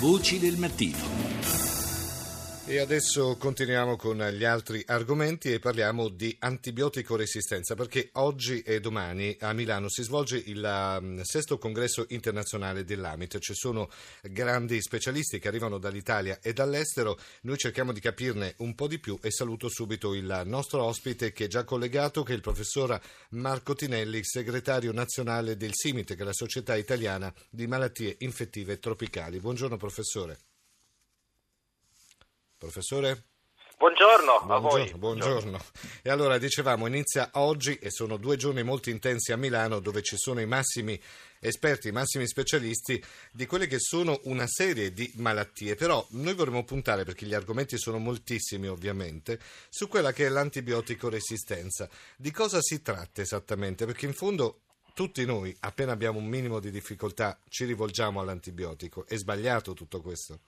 Voci del mattino. E adesso continuiamo con gli altri argomenti e parliamo di antibiotico resistenza perché oggi e domani a Milano si svolge il um, sesto congresso internazionale dell'AMIT. Ci sono grandi specialisti che arrivano dall'Italia e dall'estero. Noi cerchiamo di capirne un po' di più e saluto subito il nostro ospite che è già collegato, che è il professor Marco Tinelli, segretario nazionale del SIMIT, che è la Società Italiana di Malattie Infettive Tropicali. Buongiorno professore. Professore? Buongiorno, buongiorno, a voi. Buongiorno. E allora dicevamo, inizia oggi e sono due giorni molto intensi a Milano dove ci sono i massimi esperti, i massimi specialisti di quelle che sono una serie di malattie. Però noi vorremmo puntare, perché gli argomenti sono moltissimi ovviamente, su quella che è l'antibiotico resistenza. Di cosa si tratta esattamente? Perché in fondo tutti noi, appena abbiamo un minimo di difficoltà, ci rivolgiamo all'antibiotico. È sbagliato tutto questo?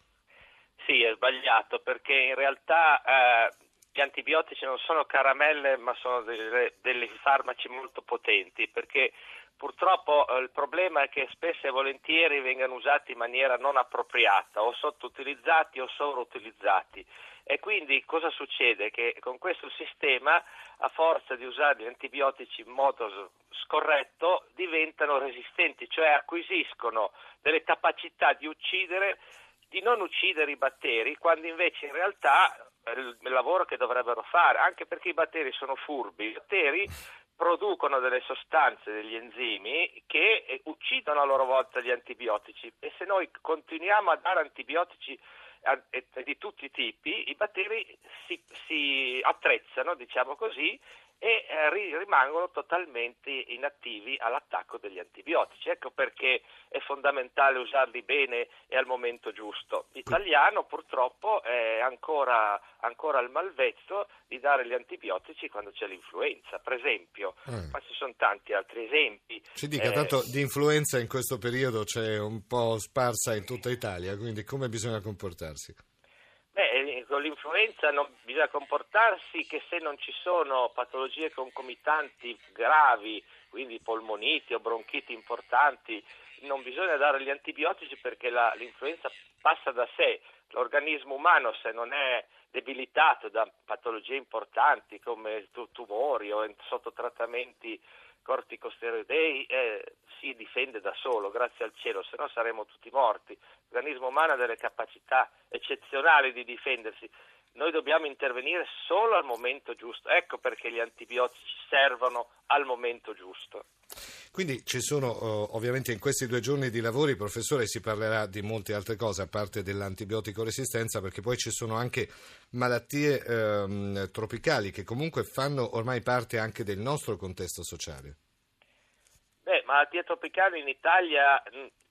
Sì, è sbagliato perché in realtà eh, gli antibiotici non sono caramelle ma sono dei farmaci molto potenti perché purtroppo eh, il problema è che spesso e volentieri vengano usati in maniera non appropriata o sottoutilizzati o sovrautilizzati e quindi cosa succede? Che con questo sistema a forza di usare gli antibiotici in modo scorretto diventano resistenti, cioè acquisiscono delle capacità di uccidere di non uccidere i batteri, quando invece in realtà è il lavoro che dovrebbero fare, anche perché i batteri sono furbi. I batteri producono delle sostanze, degli enzimi che eh, uccidono a loro volta gli antibiotici e se noi continuiamo a dare antibiotici di tutti i tipi, i batteri si, si attrezzano, diciamo così, e eh, rimangono totalmente inattivi all'attacco degli antibiotici. Ecco perché è fondamentale usarli bene e al momento giusto. L'italiano purtroppo è ancora, ancora al malvezzo di dare gli antibiotici quando c'è l'influenza, per esempio, eh. ma ci sono tanti altri esempi. Ci dica, eh, tanto di influenza in questo periodo c'è un po' sparsa in tutta Italia, quindi come bisogna comportarsi? Con l'influenza non, bisogna comportarsi che se non ci sono patologie concomitanti gravi, quindi polmoniti o bronchiti importanti, non bisogna dare gli antibiotici perché la, l'influenza passa da sé. L'organismo umano se non è debilitato da patologie importanti come tumori o sotto trattamenti corticosteroidei eh, si difende da solo, grazie al cielo, se no saremmo tutti morti. L'organismo umano ha delle capacità eccezionali di difendersi. Noi dobbiamo intervenire solo al momento giusto. Ecco perché gli antibiotici servono al momento giusto. Quindi ci sono uh, ovviamente in questi due giorni di lavori, professore, si parlerà di molte altre cose a parte dell'antibiotico resistenza, perché poi ci sono anche malattie um, tropicali che comunque fanno ormai parte anche del nostro contesto sociale. Beh, malattie tropicali in Italia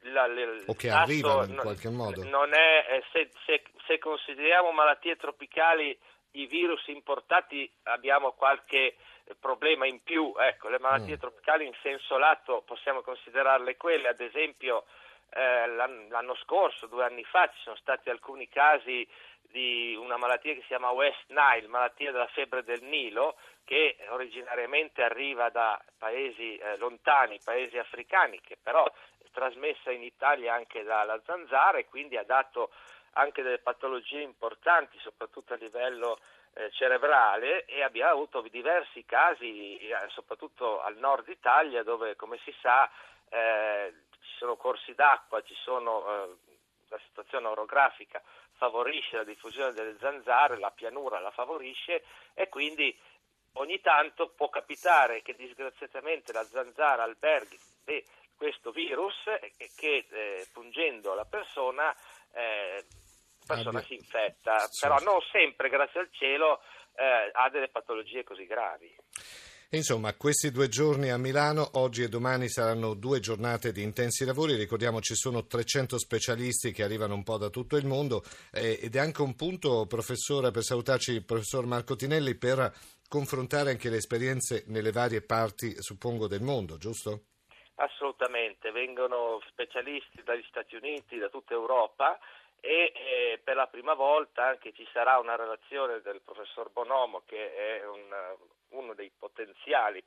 la, la, o che arrivano in qualche modo. Non è, eh, se, se, se consideriamo malattie tropicali i virus importati abbiamo qualche problema in più, ecco, le malattie mm. tropicali in senso lato possiamo considerarle quelle, ad esempio eh, l'anno scorso, due anni fa, ci sono stati alcuni casi di una malattia che si chiama West Nile, malattia della febbre del Nilo, che originariamente arriva da paesi eh, lontani, paesi africani, che però è trasmessa in Italia anche dalla zanzara e quindi ha dato anche delle patologie importanti, soprattutto a livello eh, cerebrale e abbiamo avuto diversi casi, eh, soprattutto al nord Italia, dove come si sa eh, ci sono corsi d'acqua, ci sono, eh, la situazione orografica favorisce la diffusione delle zanzare, la pianura la favorisce e quindi ogni tanto può capitare che disgraziatamente la zanzara alberghi questo virus e che eh, pungendo la persona eh, persona si infetta, sì. però non sempre, grazie al cielo, eh, ha delle patologie così gravi. Insomma, questi due giorni a Milano, oggi e domani saranno due giornate di intensi lavori. Ricordiamo ci sono 300 specialisti che arrivano un po' da tutto il mondo eh, ed è anche un punto, professore, per salutarci il professor Marco Tinelli, per confrontare anche le esperienze nelle varie parti, suppongo, del mondo, giusto? Assolutamente, vengono specialisti dagli Stati Uniti, da tutta Europa e eh, per la prima volta anche ci sarà una relazione del professor Bonomo che è un, uno dei potenziali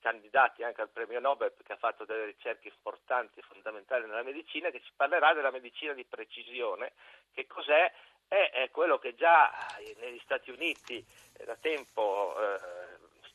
candidati anche al premio Nobel perché ha fatto delle ricerche importanti e fondamentali nella medicina, che ci parlerà della medicina di precisione, che cos'è? È, quello che già negli Stati Uniti da tempo eh,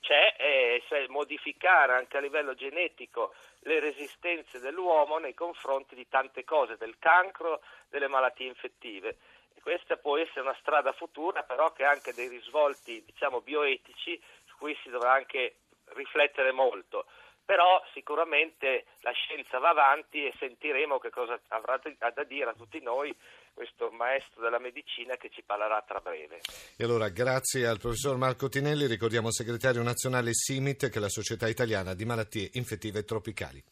c'è, cioè modificare anche a livello genetico le resistenze dell'uomo nei confronti di tante cose, del cancro, delle malattie infettive. E questa può essere una strada futura, però che ha anche dei risvolti diciamo, bioetici su cui si dovrà anche riflettere molto. Però sicuramente la scienza va avanti e sentiremo che cosa avrà da dire a tutti noi questo maestro della medicina che ci parlerà tra breve. E allora grazie al professor Marco Tinelli, ricordiamo segretario nazionale SIMIT, che è la Società Italiana di Malattie Infettive Tropicali.